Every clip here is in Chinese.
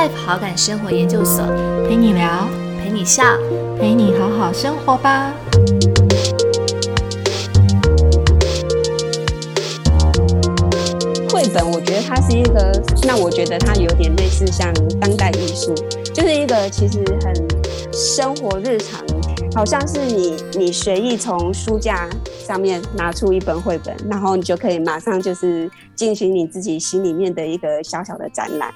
Life 好感生活研究所，陪你聊，陪你笑，陪你好好生活吧。绘本，我觉得它是一个，那我觉得它有点类似像当代艺术，就是一个其实很生活日常，好像是你你随意从书架上面拿出一本绘本，然后你就可以马上就是进行你自己心里面的一个小小的展览。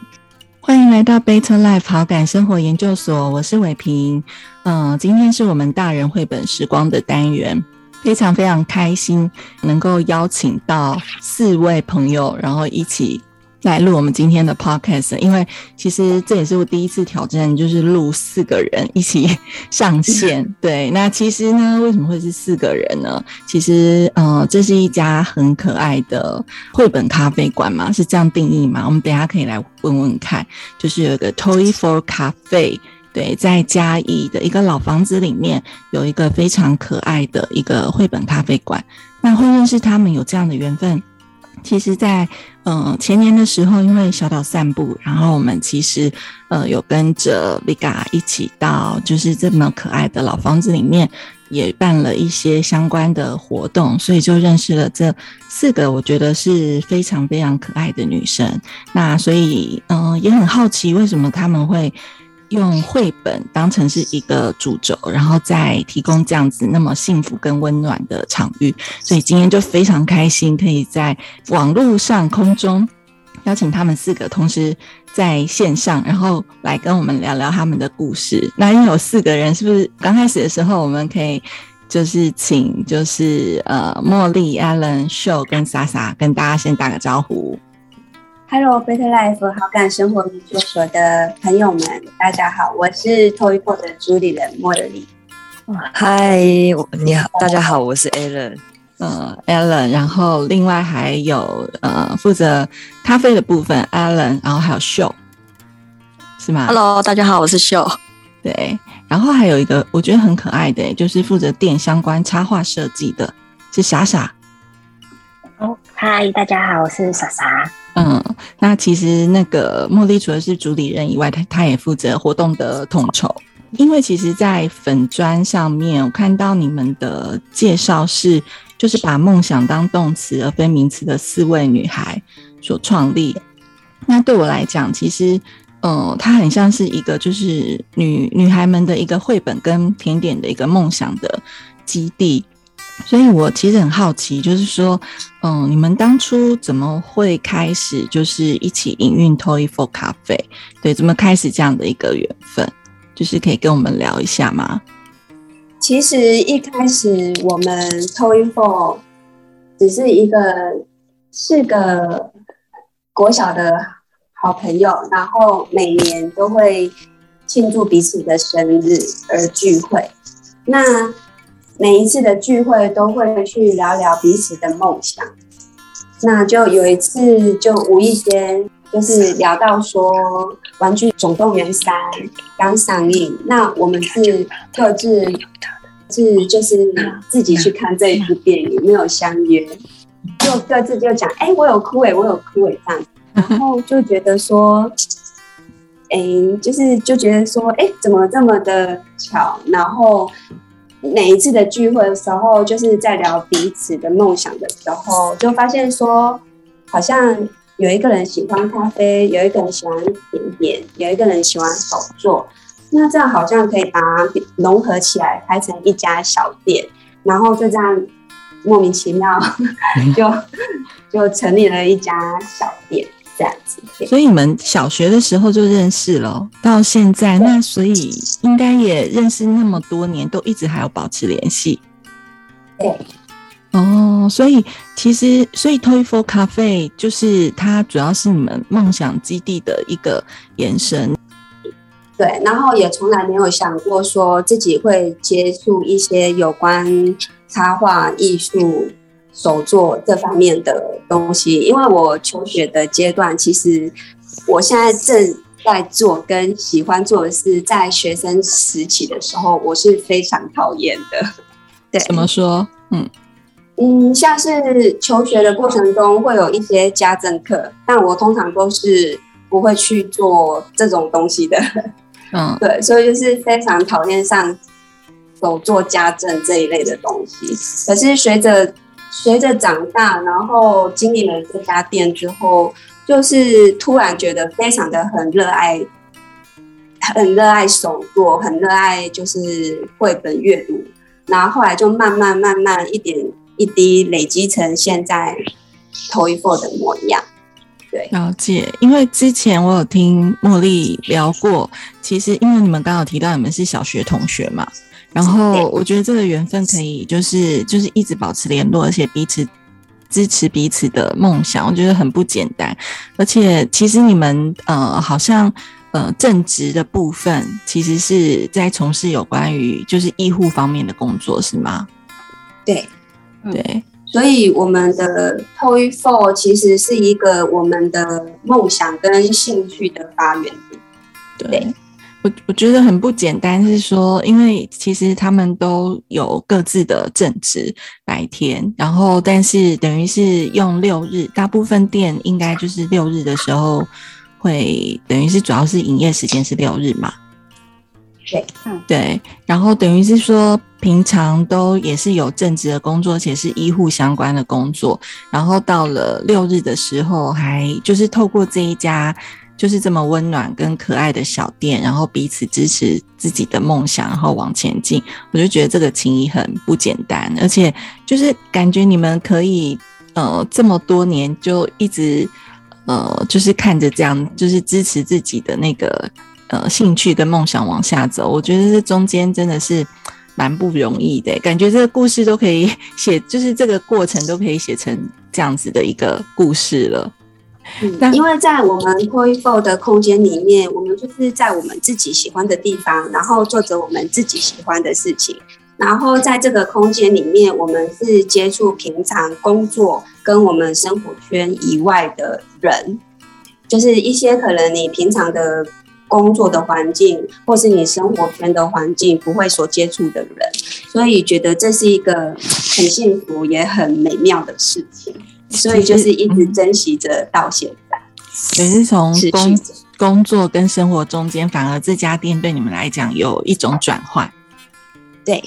欢迎来到 Better Life 好感生活研究所，我是伟平。嗯，今天是我们大人绘本时光的单元。非常非常开心能够邀请到四位朋友，然后一起来录我们今天的 podcast。因为其实这也是我第一次挑战，就是录四个人一起上线。对，那其实呢，为什么会是四个人呢？其实，呃，这是一家很可爱的绘本咖啡馆嘛，是这样定义嘛？我们等下可以来问问看，就是有个 Toy for Cafe。对，在嘉义的一个老房子里面，有一个非常可爱的一个绘本咖啡馆。那会认识他们有这样的缘分，其实，在嗯前年的时候，因为小岛散步，然后我们其实呃有跟着 Vega 一起到就是这么可爱的老房子里面，也办了一些相关的活动，所以就认识了这四个我觉得是非常非常可爱的女生。那所以嗯也很好奇，为什么他们会。用绘本当成是一个主轴，然后再提供这样子那么幸福跟温暖的场域，所以今天就非常开心，可以在网络上空中邀请他们四个同时在线上，然后来跟我们聊聊他们的故事。那因为有四个人，是不是刚开始的时候我们可以就是请就是呃茉莉、Allen、秀跟莎莎跟大家先打个招呼。Hello，Better Life 好感生活研究所的朋友们，大家好，我是 Toy p o 的主理人莫莉。嗨，你好，大家好，我是 Alan。嗯，Alan，然后另外还有呃负责咖啡的部分，Alan，然后还有秀，是吗？Hello，大家好，我是秀。对，然后还有一个我觉得很可爱的，就是负责店相关插画设计的，是傻傻。哦，嗨，大家好，我是傻傻。嗯，那其实那个茉莉除了是主理人以外，他他也负责活动的统筹。因为其实，在粉砖上面，我看到你们的介绍是，就是把梦想当动词而非名词的四位女孩所创立。那对我来讲，其实，嗯，它很像是一个就是女女孩们的一个绘本跟甜点的一个梦想的基地。所以，我其实很好奇，就是说，嗯，你们当初怎么会开始就是一起营运 Toy for 咖啡？对，怎么开始这样的一个缘分？就是可以跟我们聊一下吗？其实一开始我们 Toy for 只是一个四个国小的好朋友，然后每年都会庆祝彼此的生日而聚会。那每一次的聚会都会去聊聊彼此的梦想，那就有一次就无意间就是聊到说《玩具总动员三》刚上映，那我们是各自是就是自己去看这一部电影，没有相约，就各自就讲，哎，我有枯萎，我有枯萎这样，然后就觉得说，哎，就是就觉得说，哎，怎么这么的巧，然后。每一次的聚会的时候，就是在聊彼此的梦想的时候，就发现说，好像有一个人喜欢咖啡，有一个人喜欢甜点，有一个人喜欢手作，那这样好像可以把它融合起来，开成一家小店，然后就这样莫名其妙 就就成立了一家小店。这样子，所以你们小学的时候就认识了，到现在那所以应该也认识那么多年，都一直还有保持联系。对，哦，所以其实所以 Toy for Cafe 就是它主要是你们梦想基地的一个延伸。对，然后也从来没有想过说自己会接触一些有关插画艺术。手作这方面的东西，因为我求学的阶段，其实我现在正在做跟喜欢做的是，在学生时期的时候，我是非常讨厌的。对，怎么说？嗯嗯，像是求学的过程中会有一些家政课，但我通常都是不会去做这种东西的。嗯，对，所以就是非常讨厌上手做家政这一类的东西。可是随着随着长大，然后经历了这家店之后，就是突然觉得非常的很热爱，很热爱手作，很热爱就是绘本阅读。然后后来就慢慢慢慢一点一滴累积成现在头一 f 的模样。对，了解。因为之前我有听茉莉聊过，其实因为你们刚好提到你们是小学同学嘛，然后我觉得这个缘分可以就是就是一直保持联络，而且彼此支持彼此的梦想，我觉得很不简单。而且其实你们呃好像呃正职的部分其实是在从事有关于就是医护方面的工作，是吗？对，对。所以我们的 Toy Four 其实是一个我们的梦想跟兴趣的发源地。对，我我觉得很不简单，是说，因为其实他们都有各自的正职，白天，然后但是等于是用六日，大部分店应该就是六日的时候会等于是主要是营业时间是六日嘛。对，嗯，对，然后等于是说，平常都也是有正职的工作，且是医护相关的工作，然后到了六日的时候，还就是透过这一家就是这么温暖跟可爱的小店，然后彼此支持自己的梦想，然后往前进，我就觉得这个情谊很不简单，而且就是感觉你们可以呃这么多年就一直呃就是看着这样，就是支持自己的那个。呃，兴趣跟梦想往下走，我觉得这中间真的是蛮不容易的。感觉这个故事都可以写，就是这个过程都可以写成这样子的一个故事了。嗯，因为在我们 Toy f o 的空间里面，我们就是在我们自己喜欢的地方，然后做着我们自己喜欢的事情。然后在这个空间里面，我们是接触平常工作跟我们生活圈以外的人，就是一些可能你平常的。工作的环境，或是你生活圈的环境，不会所接触的人，所以觉得这是一个很幸福也很美妙的事情，所以就是一直珍惜着到现在。也是从工工作跟生活中间，反而这家店对你们来讲有一种转换。对，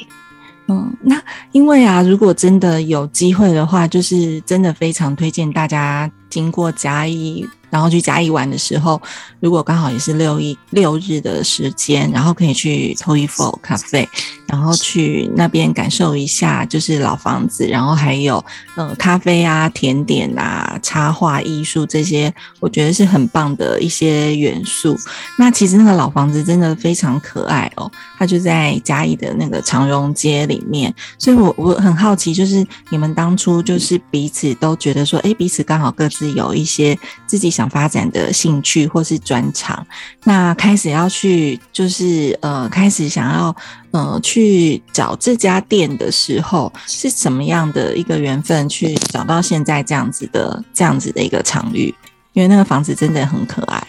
嗯，那因为啊，如果真的有机会的话，就是真的非常推荐大家经过嘉义。然后去嘉义玩的时候，如果刚好也是六一六日的时间，然后可以去 Toy Four 咖啡，然后去那边感受一下，就是老房子，然后还有呃咖啡啊、甜点啊、插画艺术这些，我觉得是很棒的一些元素。那其实那个老房子真的非常可爱哦，它就在嘉义的那个长荣街里面，所以我我很好奇，就是你们当初就是彼此都觉得说，哎，彼此刚好各自有一些自己。想发展的兴趣或是专长，那开始要去就是呃，开始想要呃去找这家店的时候，是什么样的一个缘分去找到现在这样子的这样子的一个场域？因为那个房子真的很可爱。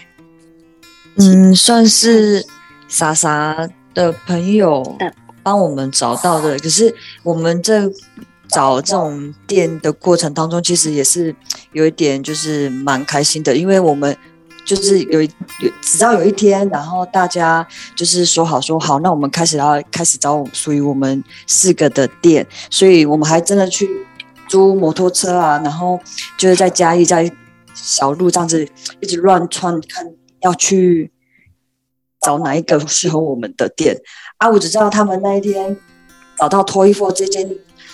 嗯，算是莎莎的朋友帮我们找到的，可是我们这。找这种店的过程当中，其实也是有一点，就是蛮开心的，因为我们就是有有，直到有一天，然后大家就是说好说好，那我们开始要开始找属于我们四个的店，所以我们还真的去租摩托车啊，然后就是在嘉义在小路这样子一直乱窜，看要去找哪一个适合我们的店啊。我只知道他们那一天找到 Toy For 这间。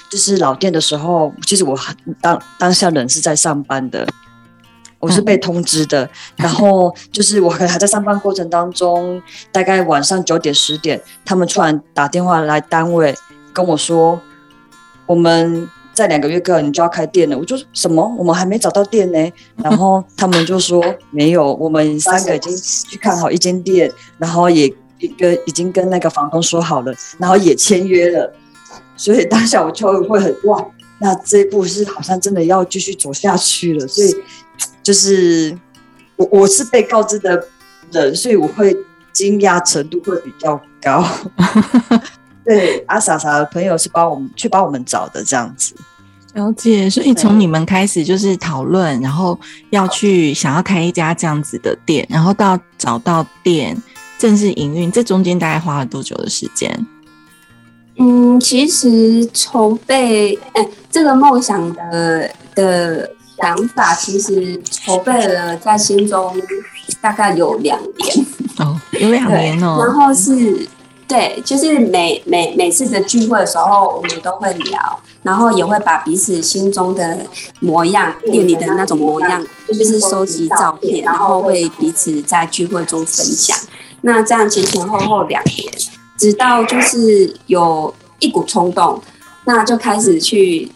就是老店的时候，其实我当当下人是在上班的，我是被通知的。然后就是我可能还在上班过程当中，大概晚上九点十点，他们突然打电话来单位跟我说，我们在两个月后你就要开店了。我就什么？我们还没找到店呢。然后他们就说没有，我们三个已经去看好一间店，然后也跟已经跟那个房东说好了，然后也签约了。所以当下我就会很哇，那这一步是好像真的要继续走下去了。所以就是我我是被告知的人，所以我会惊讶程度会比较高。对，阿傻傻的朋友是帮我们去帮我们找的这样子。了解。所以从你们开始就是讨论，然后要去想要开一家这样子的店，然后到找到店正式营运，这中间大概花了多久的时间？嗯，其实筹备哎，这个梦想的的想法，其实筹备了在心中大概有两年哦，有两年哦。然后是，对，就是每每每次的聚会的时候，我们都会聊，然后也会把彼此心中的模样、店里的那种模样，就是收集照片，然后会彼此在聚会中分享。那这样前前后后两年。直到就是有一股冲动，那就开始去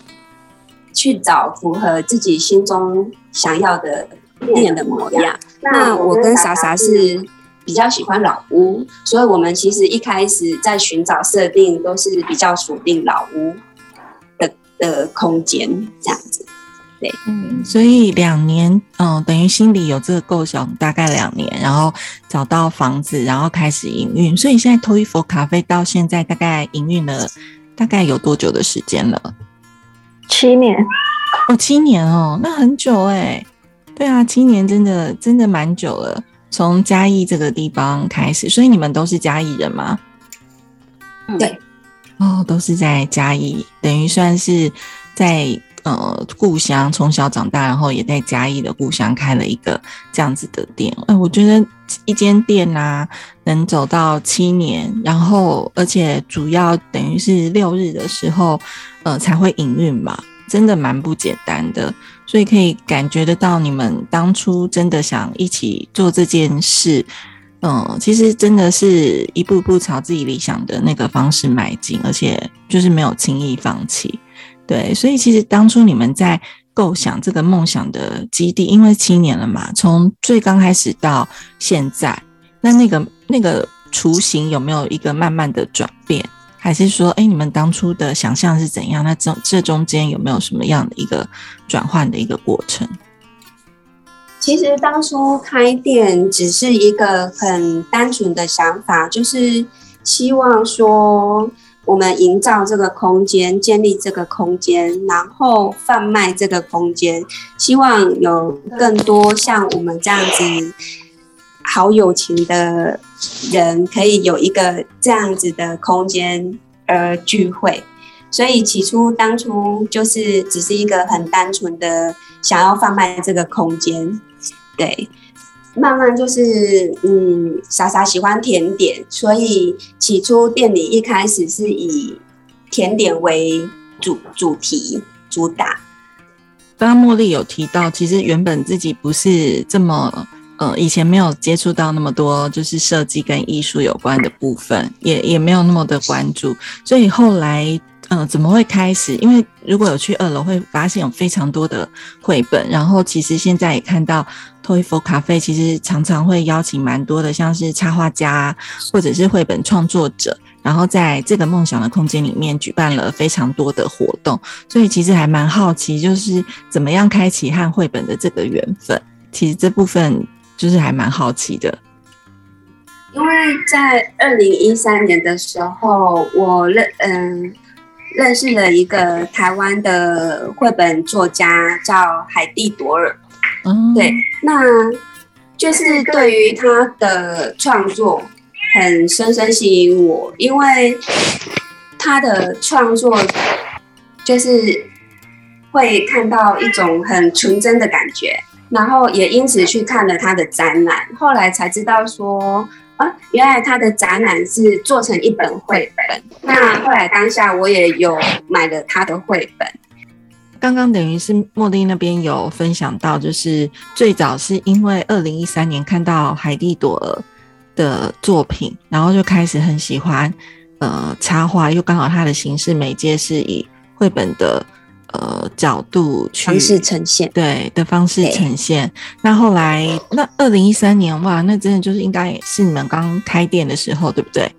去找符合自己心中想要的店的模样。那我跟傻傻是比较喜欢老屋，所以我们其实一开始在寻找设定都是比较锁定老屋的的空间这样子。对，嗯，所以两年，嗯，等于心里有这个构想，大概两年，然后找到房子，然后开始营运。所以现在 t o y f o 咖啡到现在大概营运了大概有多久的时间了？七年，哦，七年哦，那很久哎。对啊，七年真的真的蛮久了。从嘉义这个地方开始，所以你们都是嘉义人吗？对，哦，都是在嘉义，等于算是在。呃，故乡从小长大，然后也在嘉义的故乡开了一个这样子的店。哎，我觉得一间店啊，能走到七年，然后而且主要等于是六日的时候，呃，才会营运嘛，真的蛮不简单的。所以可以感觉得到，你们当初真的想一起做这件事，嗯，其实真的是一步步朝自己理想的那个方式迈进，而且就是没有轻易放弃。对，所以其实当初你们在构想这个梦想的基地，因为七年了嘛，从最刚开始到现在，那那个那个雏形有没有一个慢慢的转变？还是说，哎，你们当初的想象是怎样？那这这中间有没有什么样的一个转换的一个过程？其实当初开店只是一个很单纯的想法，就是希望说。我们营造这个空间，建立这个空间，然后贩卖这个空间，希望有更多像我们这样子好友情的人，可以有一个这样子的空间而聚会。所以起初当初就是只是一个很单纯的想要贩卖这个空间，对。慢慢就是，嗯，莎莎喜欢甜点，所以起初店里一开始是以甜点为主主题主打。刚刚茉莉有提到，其实原本自己不是这么，呃，以前没有接触到那么多就是设计跟艺术有关的部分，也也没有那么的关注，所以后来。嗯，怎么会开始？因为如果有去二楼，会发现有非常多的绘本。然后其实现在也看到 Toyful 咖啡，其实常常会邀请蛮多的，像是插画家或者是绘本创作者，然后在这个梦想的空间里面举办了非常多的活动。所以其实还蛮好奇，就是怎么样开启和绘本的这个缘分。其实这部分就是还蛮好奇的。因为在二零一三年的时候，我认嗯。认识了一个台湾的绘本作家，叫海蒂朵尔。嗯，对，那就是对于他的创作很深深吸引我，因为他的创作就是会看到一种很纯真的感觉，然后也因此去看了他的展览，后来才知道说。啊，原来他的展览是做成一本绘本。那后来当下我也有买了他的绘本。刚刚等于是茉莉那边有分享到，就是最早是因为二零一三年看到海蒂朵的作品，然后就开始很喜欢呃插画，又刚好它的形式媒介是以绘本的。呃，角度去方式呈现，对的方式呈现。那后来，那二零一三年哇，那真的就是应该是你们刚开店的时候，对不对？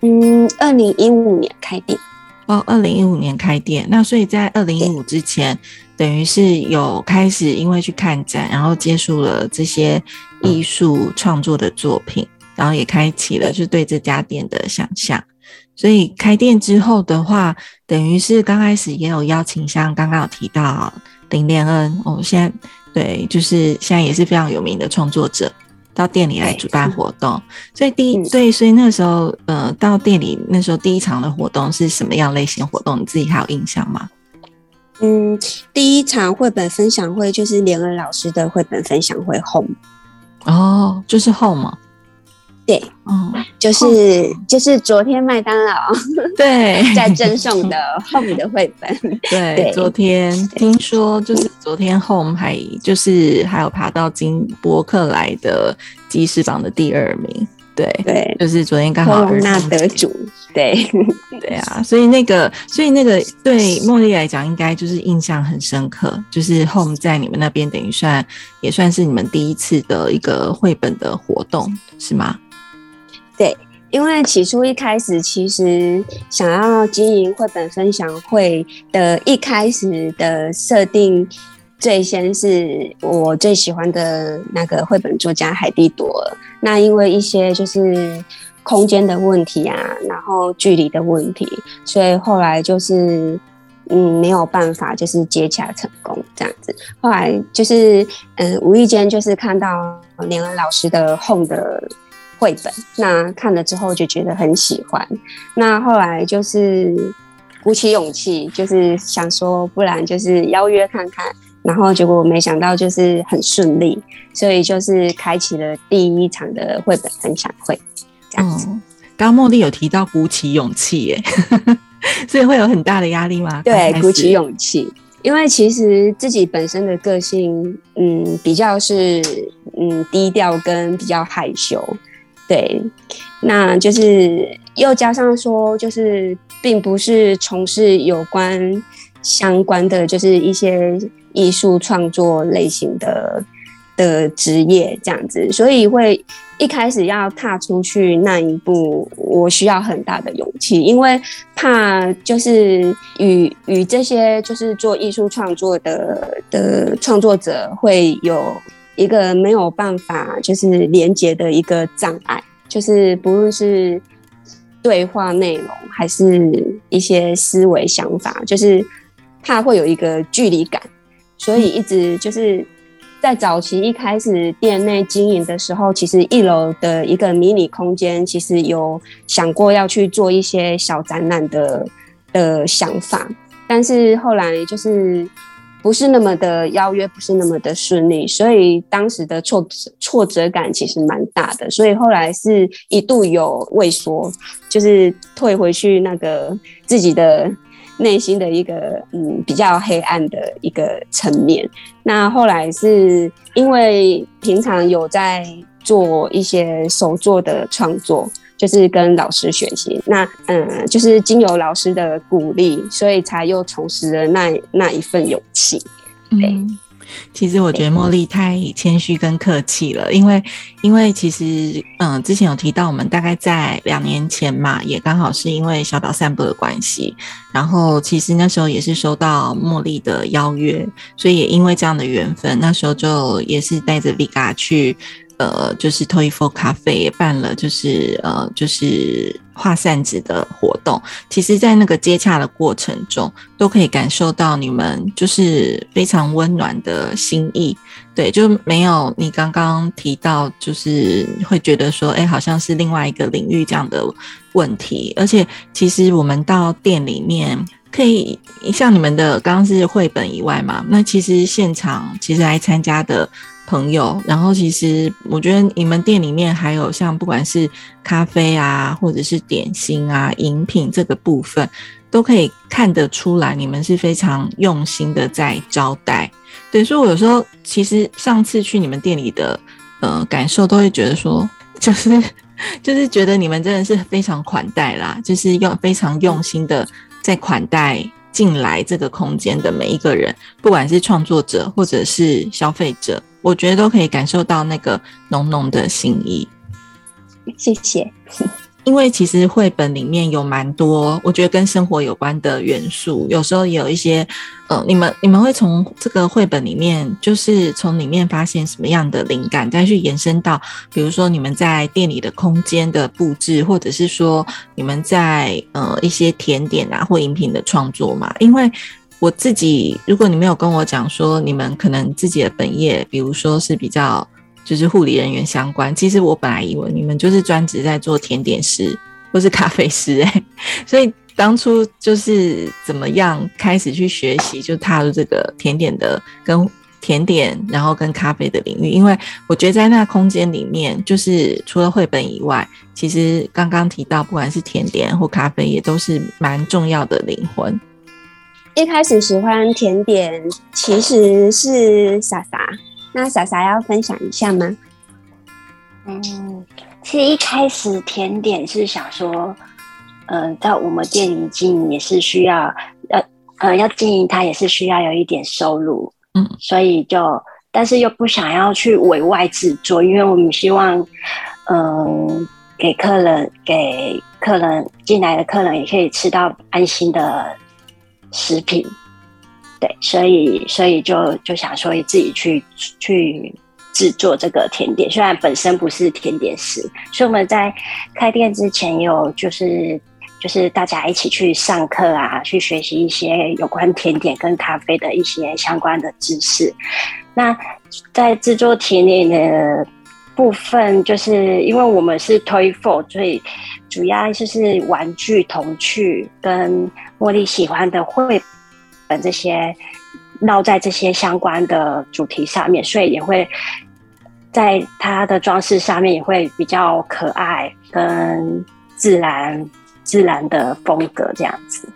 嗯，二零一五年开店。哦，二零一五年开店。那所以在二零一五之前，等于是有开始因为去看展，然后接触了这些艺术创作的作品，然后也开启了就对这家店的想象。所以开店之后的话，等于是刚开始也有邀请，像刚刚有提到林连恩，哦，现在对，就是现在也是非常有名的创作者，到店里来主办活动。所以第一对，所以那时候呃，到店里那时候第一场的活动是什么样类型活动？你自己还有印象吗？嗯，第一场绘本分享会就是连恩老师的绘本分享会 Home。哦，就是 Home。对，嗯，就是就是昨天麦当劳 对。在赠送的 Home 的绘本，对，昨天听说就是昨天 Home 还就是还有爬到金博客来的记事榜的第二名，对对，就是昨天刚好那得主，对。对啊，所以那个所以那个对茉莉来讲应该就是印象很深刻，就是 Home 在你们那边等于算也算是你们第一次的一个绘本的活动，是吗？因为起初一开始，其实想要经营绘本分享会的一开始的设定，最先是我最喜欢的那个绘本作家海蒂朵。那因为一些就是空间的问题啊，然后距离的问题，所以后来就是嗯没有办法就是接洽成功这样子。后来就是嗯无意间就是看到连恩老师的 Home 的。绘本，那看了之后就觉得很喜欢。那后来就是鼓起勇气，就是想说，不然就是邀约看看。然后结果没想到就是很顺利，所以就是开启了第一场的绘本分享会。这样子，刚刚茉莉有提到鼓起勇气，耶，所以会有很大的压力吗？对，鼓起勇气，因为其实自己本身的个性，嗯，比较是嗯低调跟比较害羞。对，那就是又加上说，就是并不是从事有关相关的，就是一些艺术创作类型的的职业这样子，所以会一开始要踏出去那一步，我需要很大的勇气，因为怕就是与与这些就是做艺术创作的的创作者会有。一个没有办法就是连接的一个障碍，就是不论是对话内容还是一些思维想法，就是怕会有一个距离感，所以一直就是在早期一开始店内经营的时候，其实一楼的一个迷你空间，其实有想过要去做一些小展览的的想法，但是后来就是。不是那么的邀约，不是那么的顺利，所以当时的挫挫折感其实蛮大的，所以后来是一度有畏缩，就是退回去那个自己的内心的一个嗯比较黑暗的一个层面。那后来是因为平常有在做一些手作的创作。就是跟老师学习，那嗯，就是经由老师的鼓励，所以才又重拾了那那一份勇气。对，其实我觉得茉莉太谦虚跟客气了，因为因为其实嗯，之前有提到我们大概在两年前嘛，也刚好是因为小岛散步的关系，然后其实那时候也是收到茉莉的邀约，所以也因为这样的缘分，那时候就也是带着 Vika 去。呃，就是 Toy for 咖啡也办了，就是呃，就是画扇子的活动。其实，在那个接洽的过程中，都可以感受到你们就是非常温暖的心意。对，就没有你刚刚提到，就是会觉得说，哎，好像是另外一个领域这样的问题。而且，其实我们到店里面，可以像你们的刚刚是绘本以外嘛，那其实现场其实来参加的。朋友，然后其实我觉得你们店里面还有像不管是咖啡啊，或者是点心啊、饮品这个部分，都可以看得出来你们是非常用心的在招待。对，所以我有时候其实上次去你们店里的呃感受，都会觉得说，就是 就是觉得你们真的是非常款待啦，就是用非常用心的在款待进来这个空间的每一个人，不管是创作者或者是消费者。我觉得都可以感受到那个浓浓的心意。谢谢。因为其实绘本里面有蛮多，我觉得跟生活有关的元素，有时候也有一些，呃，你们你们会从这个绘本里面，就是从里面发现什么样的灵感，再去延伸到，比如说你们在店里的空间的布置，或者是说你们在呃一些甜点啊或饮品的创作嘛？因为我自己，如果你没有跟我讲说你们可能自己的本业，比如说是比较。就是护理人员相关，其实我本来以为你们就是专职在做甜点师或是咖啡师哎，所以当初就是怎么样开始去学习，就踏入这个甜点的跟甜点，然后跟咖啡的领域，因为我觉得在那空间里面，就是除了绘本以外，其实刚刚提到不管是甜点或咖啡，也都是蛮重要的灵魂。一开始喜欢甜点其实是傻傻。那傻傻要分享一下吗？嗯，其实一开始甜点是想说，嗯，在我们店里经营也是需要，要呃要经营它也是需要有一点收入，嗯，所以就但是又不想要去委外制作，因为我们希望，嗯，给客人给客人进来的客人也可以吃到安心的食品。对，所以所以就就想说自己去去制作这个甜点，虽然本身不是甜点师，所以我们在开店之前有就是就是大家一起去上课啊，去学习一些有关甜点跟咖啡的一些相关的知识。那在制作甜点的部分，就是因为我们是推 for，所以主要就是玩具、童趣跟茉莉喜欢的绘。本这些绕在这些相关的主题上面，所以也会在它的装饰上面也会比较可爱跟自然自然的风格这样子。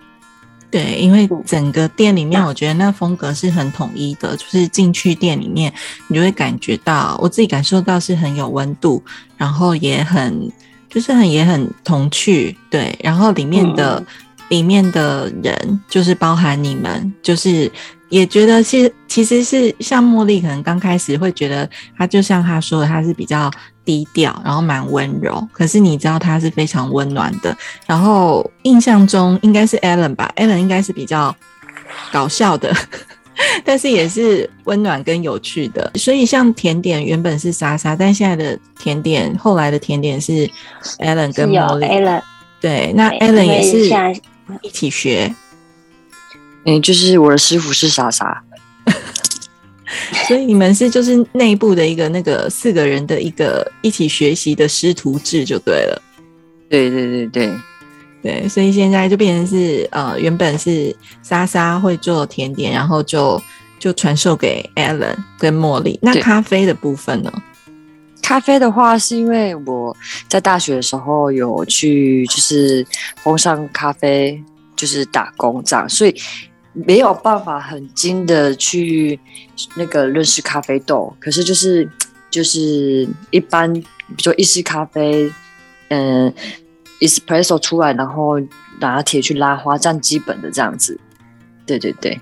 对，因为整个店里面，我觉得那风格是很统一的，就是进去店里面，你就会感觉到，我自己感受到是很有温度，然后也很就是很也很童趣，对，然后里面的。里面的人就是包含你们，就是也觉得是其实是像茉莉，可能刚开始会觉得她就像她说的，她是比较低调，然后蛮温柔。可是你知道他是非常温暖的。然后印象中应该是 Allen 吧，Allen 应该是比较搞笑的，但是也是温暖跟有趣的。所以像甜点原本是莎莎，但现在的甜点后来的甜点是 Allen 跟茉莉。Allen 对，那 Allen 也是。一起学，嗯，就是我的师傅是莎莎，所以你们是就是内部的一个那个四个人的一个一起学习的师徒制就对了，对对对对对，所以现在就变成是呃，原本是莎莎会做甜点，然后就就传授给 Allen 跟茉莉。那咖啡的部分呢？咖啡的话，是因为我在大学的时候有去，就是风尚咖啡，就是打工这样，所以没有办法很精的去那个认识咖啡豆。可是就是就是一般，比如说意式咖啡，嗯，espresso 出来，然后拿铁去拉花，这样基本的这样子。对对对，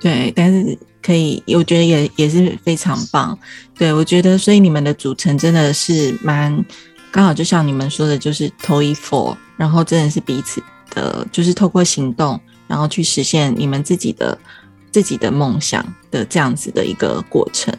对，但是。可以，我觉得也也是非常棒。对我觉得，所以你们的组成真的是蛮刚好，就像你们说的，就是 toy for，然后真的是彼此的，就是透过行动，然后去实现你们自己的自己的梦想的这样子的一个过程。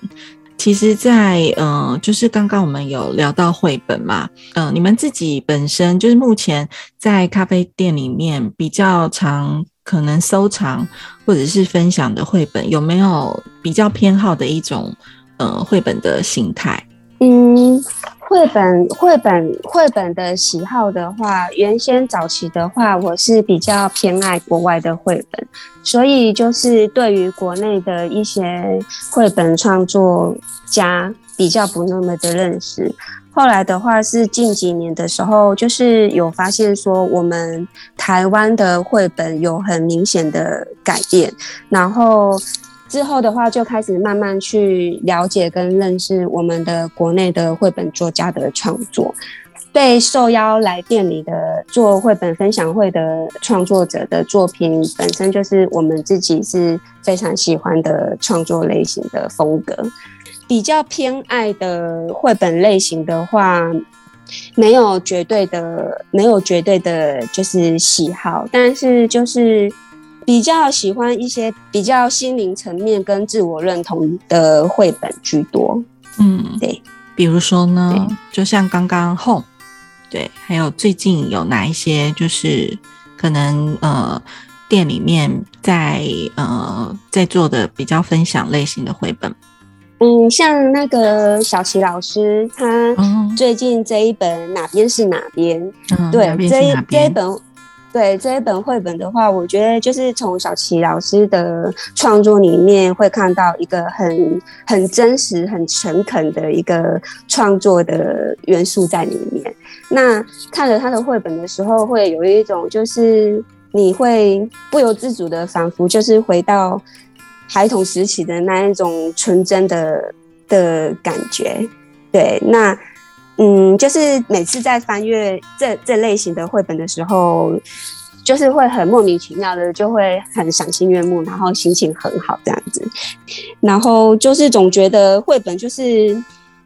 其实，在呃，就是刚刚我们有聊到绘本嘛，嗯，你们自己本身就是目前在咖啡店里面比较常。可能收藏或者是分享的绘本，有没有比较偏好的一种呃绘本的形态？嗯，绘本绘本绘本的喜好的话，原先早期的话，我是比较偏爱国外的绘本，所以就是对于国内的一些绘本创作家比较不那么的认识。后来的话是近几年的时候，就是有发现说我们台湾的绘本有很明显的改变，然后之后的话就开始慢慢去了解跟认识我们的国内的绘本作家的创作。被受邀来店里的做绘本分享会的创作者的作品，本身就是我们自己是非常喜欢的创作类型的风格。比较偏爱的绘本类型的话，没有绝对的，没有绝对的，就是喜好，但是就是比较喜欢一些比较心灵层面跟自我认同的绘本居多。嗯，对，比如说呢，就像刚刚 Home，对，还有最近有哪一些就是可能呃店里面在呃在做的比较分享类型的绘本。嗯，像那个小齐老师，他最近这一本哪边是哪边？对，这一这一本，对这一本绘本的话，我觉得就是从小齐老师的创作里面会看到一个很很真实、很诚恳的一个创作的元素在里面。那看了他的绘本的时候，会有一种就是你会不由自主的仿佛就是回到。孩童时期的那一种纯真的的感觉，对，那嗯，就是每次在翻阅这这类型的绘本的时候，就是会很莫名其妙的，就会很赏心悦目，然后心情很好这样子，然后就是总觉得绘本就是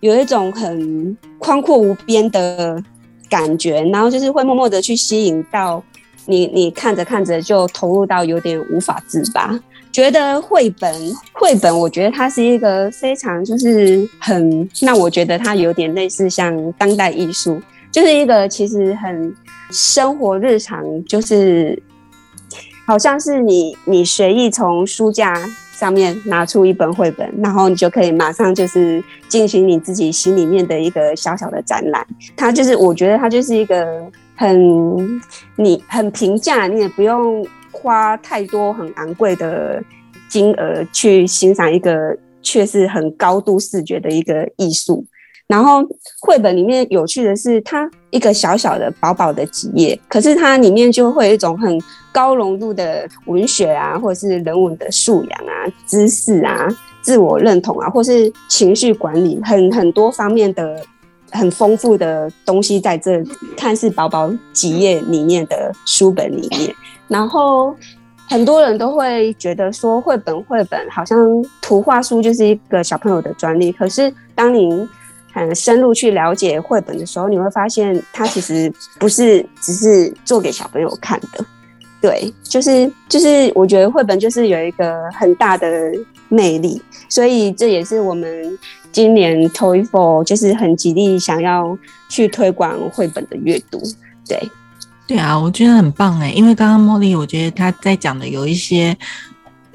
有一种很宽阔无边的感觉，然后就是会默默的去吸引到你，你看着看着就投入到有点无法自拔。觉得绘本，绘本，我觉得它是一个非常就是很，那我觉得它有点类似像当代艺术，就是一个其实很生活日常，就是好像是你你随意从书架上面拿出一本绘本，然后你就可以马上就是进行你自己心里面的一个小小的展览。它就是我觉得它就是一个很你很平价，你也不用。花太多很昂贵的金额去欣赏一个却是很高度视觉的一个艺术，然后绘本里面有趣的是，它一个小小的薄薄的几页，可是它里面就会有一种很高浓度的文学啊，或者是人文的素养啊、知识啊、自我认同啊，或是情绪管理，很很多方面的很丰富的东西在这看似薄薄几页里面的书本里面。然后很多人都会觉得说，绘本绘本好像图画书就是一个小朋友的专利。可是当你很深入去了解绘本的时候，你会发现它其实不是只是做给小朋友看的。对，就是就是，我觉得绘本就是有一个很大的魅力，所以这也是我们今年 Toy for 就是很极力想要去推广绘本的阅读。对。对啊，我觉得很棒哎，因为刚刚茉莉，我觉得她在讲的有一些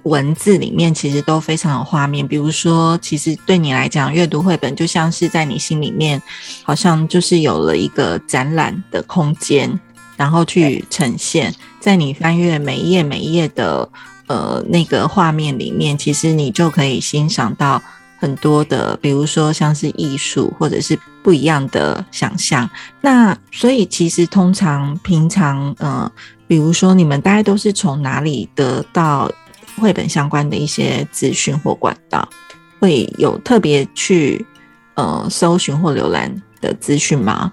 文字里面，其实都非常有画面。比如说，其实对你来讲，阅读绘本就像是在你心里面，好像就是有了一个展览的空间，然后去呈现，在你翻阅每一页每一页的呃那个画面里面，其实你就可以欣赏到。很多的，比如说像是艺术，或者是不一样的想象。那所以其实通常平常，呃，比如说你们大概都是从哪里得到绘本相关的一些资讯或管道？会有特别去呃搜寻或浏览的资讯吗？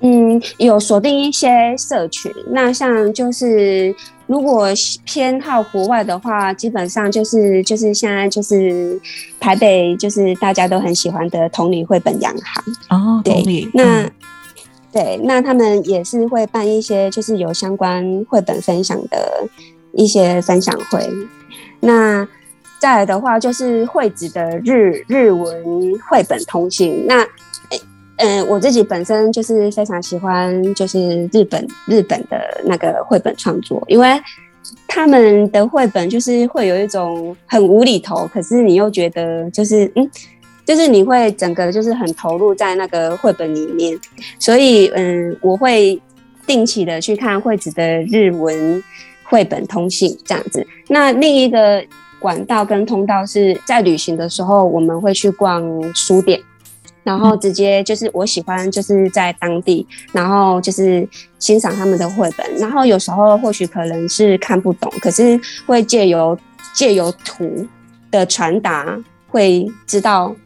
嗯，有锁定一些社群。那像就是。如果偏好国外的话，基本上就是就是现在就是台北就是大家都很喜欢的同理绘本洋行哦，对，那对那他们也是会办一些就是有相关绘本分享的一些分享会。那再来的话就是惠子的日日文绘本通信那。嗯，我自己本身就是非常喜欢，就是日本日本的那个绘本创作，因为他们的绘本就是会有一种很无厘头，可是你又觉得就是嗯，就是你会整个就是很投入在那个绘本里面，所以嗯，我会定期的去看惠子的日文绘本通信这样子。那另一个管道跟通道是在旅行的时候，我们会去逛书店。然后直接就是我喜欢就是在当地，然后就是欣赏他们的绘本，然后有时候或许可能是看不懂，可是会借由借由图的传达，会知道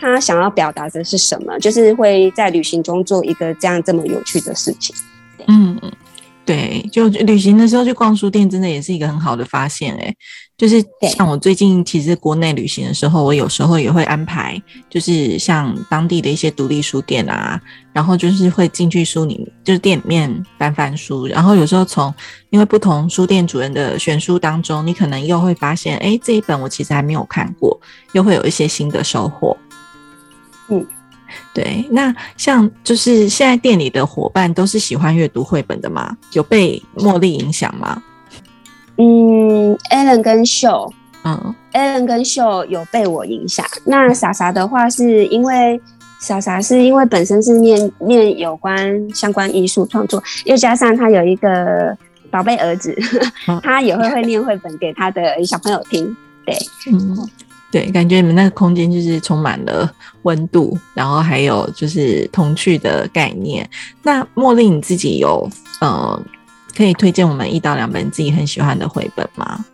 他想要表达的是什么，就是会在旅行中做一个这样这么有趣的事情。嗯，对，就旅行的时候去逛书店，真的也是一个很好的发现哎。就是像我最近其实国内旅行的时候，我有时候也会安排，就是像当地的一些独立书店啊，然后就是会进去书里，就是店里面翻翻书，然后有时候从因为不同书店主人的选书当中，你可能又会发现，哎，这一本我其实还没有看过，又会有一些新的收获。嗯。对，那像就是现在店里的伙伴都是喜欢阅读绘本的吗？有被茉莉影响吗？嗯，Allen 跟秀，嗯，Allen 跟秀有被我影响。那傻傻的话，是因为傻傻是因为本身是念念有关相关艺术创作，又加上他有一个宝贝儿子，他也会会念绘本给他的小朋友听。对，嗯。对，感觉你们那个空间就是充满了温度，然后还有就是童趣的概念。那茉莉，你自己有呃可以推荐我们一到两本自己很喜欢的绘本吗？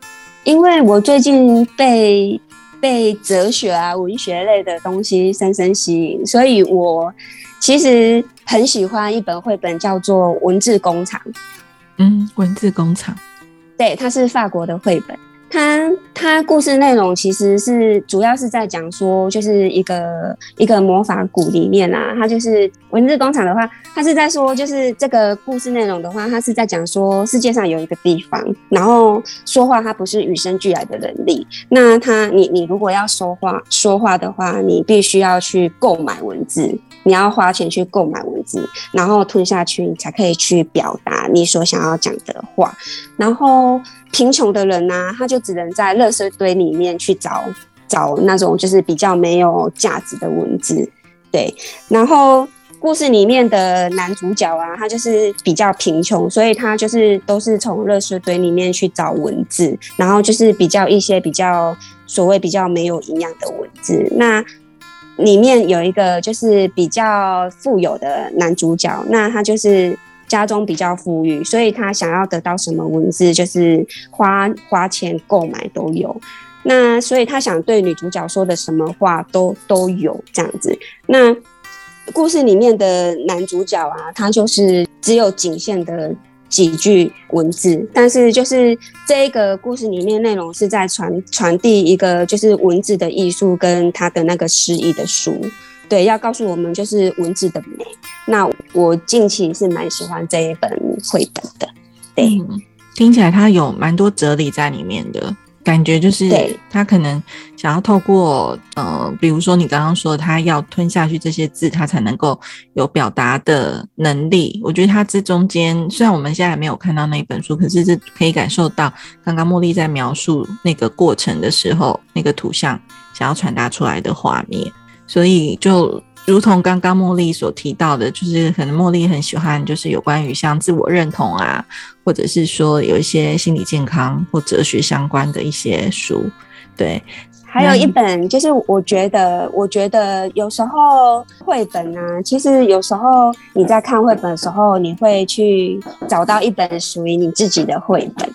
因为我最近被被哲学啊、文学类的东西深深吸引，所以我其实很喜欢一本绘本，叫做《文字工厂》。嗯，文字工厂，对，它是法国的绘本。它它故事内容其实是主要是在讲说，就是一个一个魔法谷里面啊，它就是文字工厂的话，它是在说，就是这个故事内容的话，它是在讲说世界上有一个地方，然后说话它不是与生俱来的能力，那它你你如果要说话说话的话，你必须要去购买文字。你要花钱去购买文字，然后吞下去，你才可以去表达你所想要讲的话。然后贫穷的人呢，他就只能在垃圾堆里面去找找那种就是比较没有价值的文字。对，然后故事里面的男主角啊，他就是比较贫穷，所以他就是都是从垃圾堆里面去找文字，然后就是比较一些比较所谓比较没有营养的文字。那里面有一个就是比较富有的男主角，那他就是家中比较富裕，所以他想要得到什么文字，就是花花钱购买都有。那所以他想对女主角说的什么话都都有这样子。那故事里面的男主角啊，他就是只有仅限的。几句文字，但是就是这一个故事里面内容是在传传递一个就是文字的艺术跟它的那个诗意的书，对，要告诉我们就是文字的美。那我近期是蛮喜欢这一本绘本的，对，听起来它有蛮多哲理在里面的。感觉就是它可能想要透过呃，比如说你刚刚说他要吞下去这些字，他才能够有表达的能力。我觉得他这中间虽然我们现在还没有看到那一本书，可是是可以感受到刚刚茉莉在描述那个过程的时候，那个图像想要传达出来的画面，所以就。如同刚刚茉莉所提到的，就是可能茉莉很喜欢，就是有关于像自我认同啊，或者是说有一些心理健康或哲学相关的一些书。对，还有一本就是我觉得，我觉得有时候绘本啊，其实有时候你在看绘本的时候，你会去找到一本属于你自己的绘本。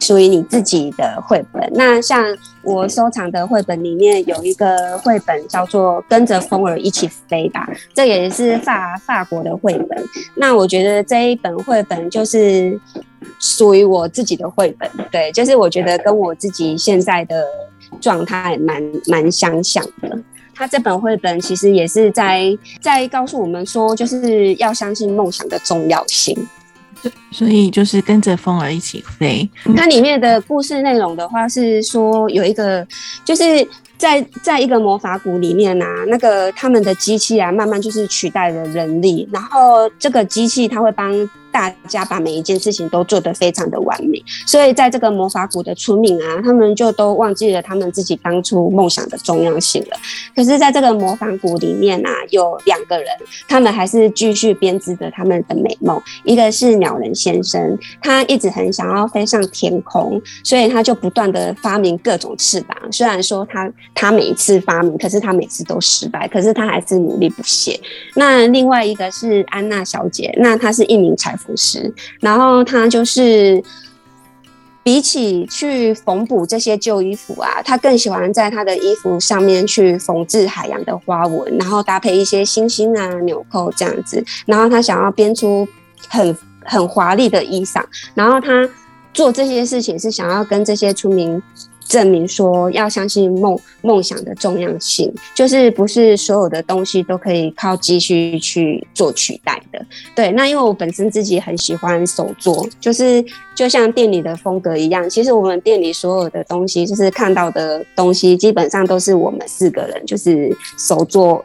属于你自己的绘本。那像我收藏的绘本里面有一个绘本叫做《跟着风儿一起飞吧》，这也是法法国的绘本。那我觉得这一本绘本就是属于我自己的绘本，对，就是我觉得跟我自己现在的状态蛮蛮相像的。他这本绘本其实也是在在告诉我们说，就是要相信梦想的重要性。所以就是跟着风儿一起飞。它里面的故事内容的话是说，有一个就是在在一个魔法谷里面啊，那个他们的机器啊，慢慢就是取代了人力，然后这个机器它会帮。大家把每一件事情都做得非常的完美，所以在这个魔法谷的村民啊，他们就都忘记了他们自己当初梦想的重要性了。可是，在这个魔法谷里面啊，有两个人，他们还是继续编织着他们的美梦。一个是鸟人先生，他一直很想要飞上天空，所以他就不断的发明各种翅膀。虽然说他他每一次发明，可是他每次都失败，可是他还是努力不懈。那另外一个是安娜小姐，那她是一名财。服饰，然后他就是比起去缝补这些旧衣服啊，他更喜欢在他的衣服上面去缝制海洋的花纹，然后搭配一些星星啊、纽扣这样子，然后他想要编出很很华丽的衣裳，然后他做这些事情是想要跟这些村民。证明说要相信梦梦想的重要性，就是不是所有的东西都可以靠积蓄去做取代的。对，那因为我本身自己很喜欢手作，就是就像店里的风格一样，其实我们店里所有的东西，就是看到的东西，基本上都是我们四个人就是手作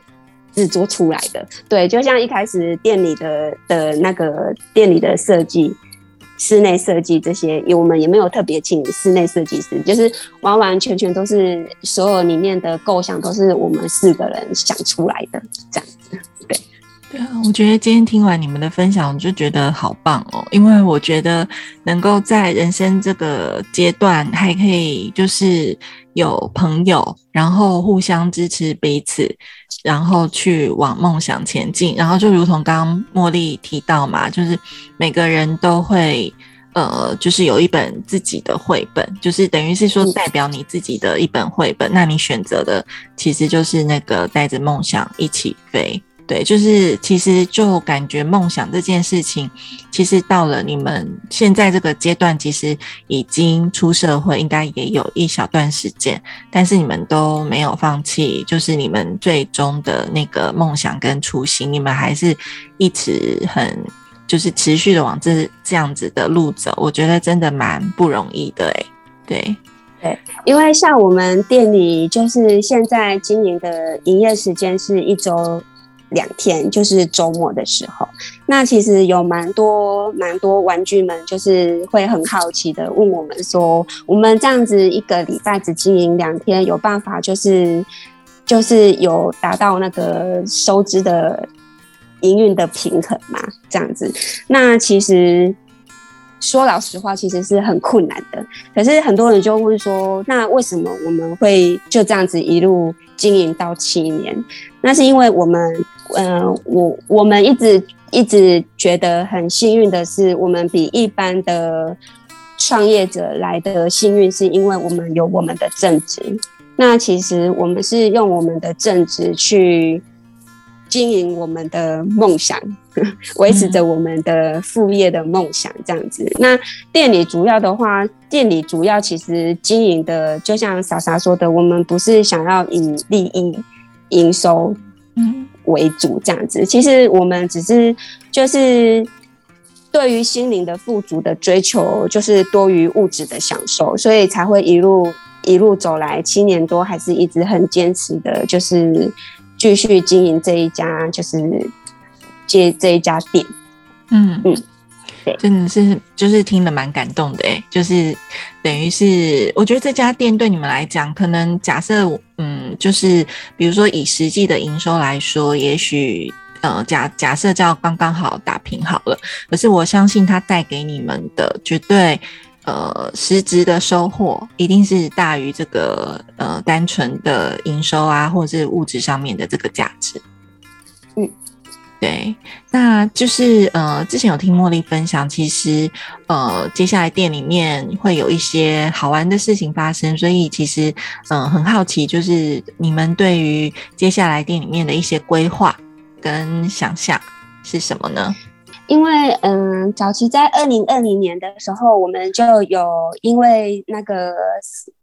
制作出来的。对，就像一开始店里的的那个店里的设计。室内设计这些，我们也没有特别请室内设计师，就是完完全全都是所有里面的构想都是我们四个人想出来的，这样。对啊，我觉得今天听完你们的分享，我就觉得好棒哦，因为我觉得能够在人生这个阶段还可以就是有朋友，然后互相支持彼此。然后去往梦想前进，然后就如同刚刚茉莉提到嘛，就是每个人都会，呃，就是有一本自己的绘本，就是等于是说代表你自己的一本绘本，那你选择的其实就是那个带着梦想一起飞。对，就是其实就感觉梦想这件事情，其实到了你们现在这个阶段，其实已经出社会，应该也有一小段时间，但是你们都没有放弃，就是你们最终的那个梦想跟初心，你们还是一直很就是持续的往这这样子的路走，我觉得真的蛮不容易的哎，对对，因为像我们店里就是现在经营的营业时间是一周。两天就是周末的时候，那其实有蛮多蛮多玩具们，就是会很好奇的问我们说，我们这样子一个礼拜只经营两天，有办法就是就是有达到那个收支的营运的平衡吗？这样子，那其实说老实话，其实是很困难的。可是很多人就问说，那为什么我们会就这样子一路经营到七年？那是因为我们。嗯，我我们一直一直觉得很幸运的是，我们比一般的创业者来的幸运，是因为我们有我们的正职。那其实我们是用我们的正职去经营我们的梦想，维持着我们的副业的梦想，这样子。那店里主要的话，店里主要其实经营的，就像莎莎说的，我们不是想要以利益营收，嗯。为主这样子，其实我们只是就是对于心灵的富足的追求，就是多于物质的享受，所以才会一路一路走来七年多，还是一直很坚持的，就是继续经营这一家，就是接这一家店。嗯嗯。真的是，就是听了蛮感动的哎，就是等于是，我觉得这家店对你们来讲，可能假设，嗯，就是比如说以实际的营收来说，也许呃假假设叫刚刚好打平好了，可是我相信它带给你们的绝对呃实质的收获，一定是大于这个呃单纯的营收啊，或者是物质上面的这个价值。对，那就是呃，之前有听茉莉分享，其实呃，接下来店里面会有一些好玩的事情发生，所以其实嗯，很好奇，就是你们对于接下来店里面的一些规划跟想象是什么呢？因为嗯，早期在二零二零年的时候，我们就有因为那个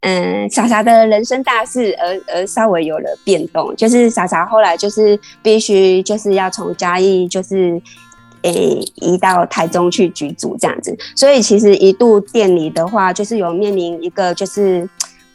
嗯傻傻的人生大事而而稍微有了变动，就是傻傻后来就是必须就是要从嘉义就是诶移到台中去居住这样子，所以其实一度店里的话就是有面临一个就是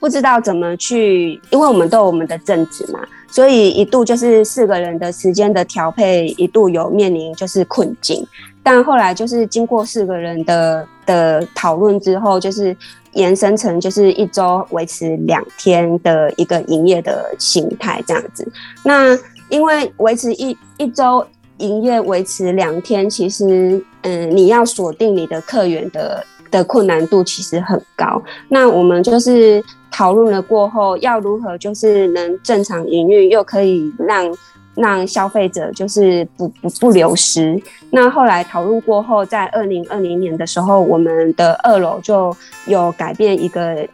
不知道怎么去，因为我们都有我们的正职嘛。所以一度就是四个人的时间的调配，一度有面临就是困境，但后来就是经过四个人的的讨论之后，就是延伸成就是一周维持两天的一个营业的形态这样子。那因为维持一一周营业维持两天，其实嗯，你要锁定你的客源的的困难度其实很高。那我们就是。讨论了过后，要如何就是能正常营运，又可以让让消费者就是不不不流失。那后来讨论过后，在二零二零年的时候，我们的二楼就有改变一个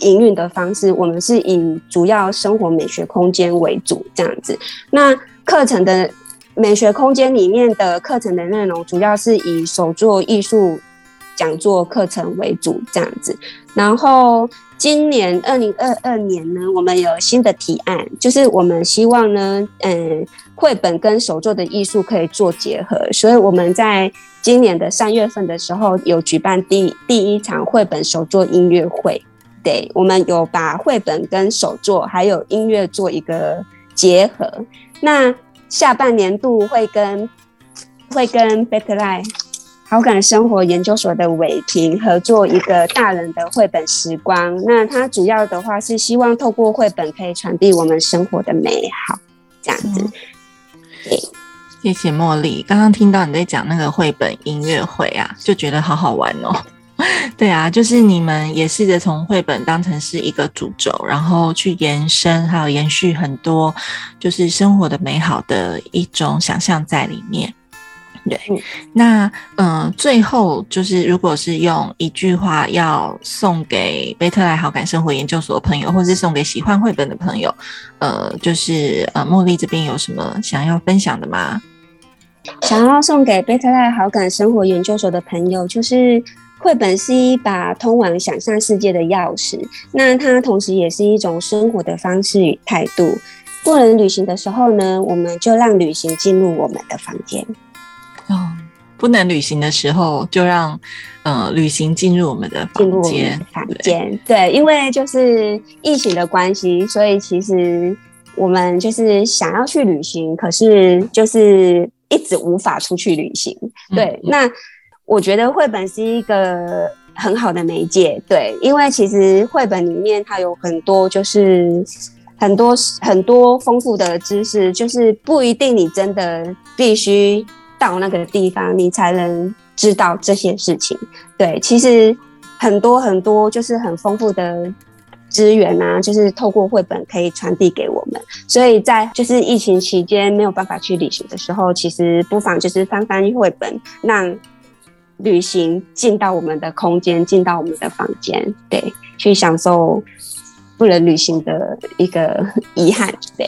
营运的方式，我们是以主要生活美学空间为主这样子。那课程的美学空间里面的课程的内容，主要是以手作艺术讲座课程为主这样子。然后今年二零二二年呢，我们有新的提案，就是我们希望呢，嗯，绘本跟手作的艺术可以做结合，所以我们在今年的三月份的时候有举办第第一场绘本手作音乐会。对，我们有把绘本跟手作还有音乐做一个结合。那下半年度会跟会跟 Better Life 好感生活研究所的伟平合作一个大人的绘本时光。那它主要的话是希望透过绘本可以传递我们生活的美好，这样子。对，谢谢茉莉。刚刚听到你在讲那个绘本音乐会啊，就觉得好好玩哦。对啊，就是你们也试着从绘本当成是一个主轴，然后去延伸，还有延续很多就是生活的美好的一种想象在里面。对，那嗯，最后就是如果是用一句话要送给贝特莱好感生活研究所的朋友，或者是送给喜欢绘本的朋友，呃，就是呃，茉莉这边有什么想要分享的吗？想要送给贝特莱好感生活研究所的朋友，就是。绘本是一把通往想象世界的钥匙，那它同时也是一种生活的方式与态度。不能旅行的时候呢，我们就让旅行进入我们的房间。哦，不能旅行的时候，就让呃旅行进入我们的房间。房间对，因为就是疫情的关系，所以其实我们就是想要去旅行，可是就是一直无法出去旅行。对，那。我觉得绘本是一个很好的媒介，对，因为其实绘本里面它有很多，就是很多很多丰富的知识，就是不一定你真的必须到那个地方，你才能知道这些事情。对，其实很多很多就是很丰富的资源啊，就是透过绘本可以传递给我们。所以在就是疫情期间没有办法去旅行的时候，其实不妨就是翻翻绘本，让旅行进到我们的空间，进到我们的房间，对，去享受不能旅行的一个遗憾，对，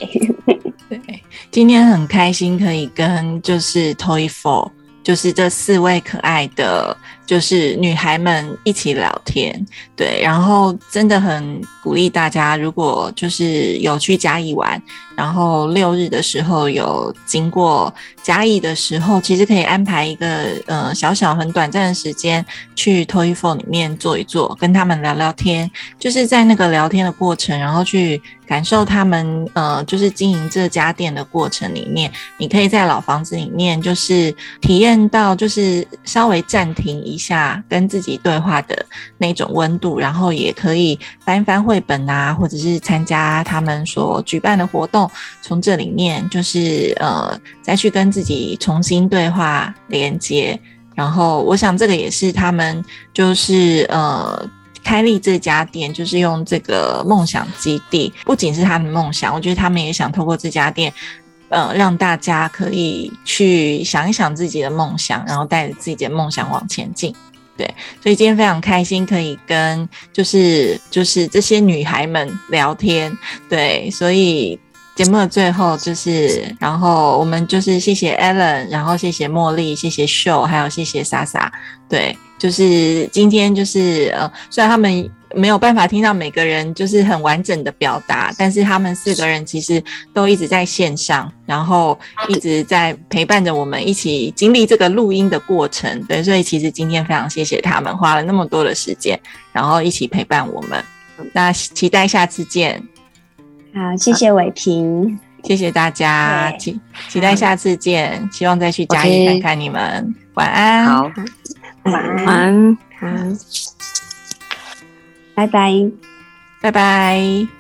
对。今天很开心可以跟就是 Toy Four，就是这四位可爱的。就是女孩们一起聊天，对，然后真的很鼓励大家，如果就是有去嘉义玩，然后六日的时候有经过嘉义的时候，其实可以安排一个呃小小很短暂的时间去 Toy Four 里面坐一坐，跟他们聊聊天，就是在那个聊天的过程，然后去感受他们呃就是经营这家店的过程里面，你可以在老房子里面就是体验到，就是稍微暂停一。下跟自己对话的那种温度，然后也可以翻翻绘本啊，或者是参加他们所举办的活动，从这里面就是呃再去跟自己重新对话连接。然后我想这个也是他们就是呃开立这家店，就是用这个梦想基地，不仅是他的梦想，我觉得他们也想透过这家店。呃，让大家可以去想一想自己的梦想，然后带着自己的梦想往前进。对，所以今天非常开心可以跟就是就是这些女孩们聊天。对，所以节目的最后就是，然后我们就是谢谢 Allen，然后谢谢茉莉，谢谢秀，还有谢谢莎莎。对，就是今天就是呃，虽然他们。没有办法听到每个人就是很完整的表达，但是他们四个人其实都一直在线上，然后一直在陪伴着我们一起经历这个录音的过程。对，所以其实今天非常谢谢他们花了那么多的时间，然后一起陪伴我们。那期待下次见。好，谢谢伟平，谢谢大家，期期待下次见，希望再去嘉义看看你们。晚安，好，晚安，好。拜拜，拜拜。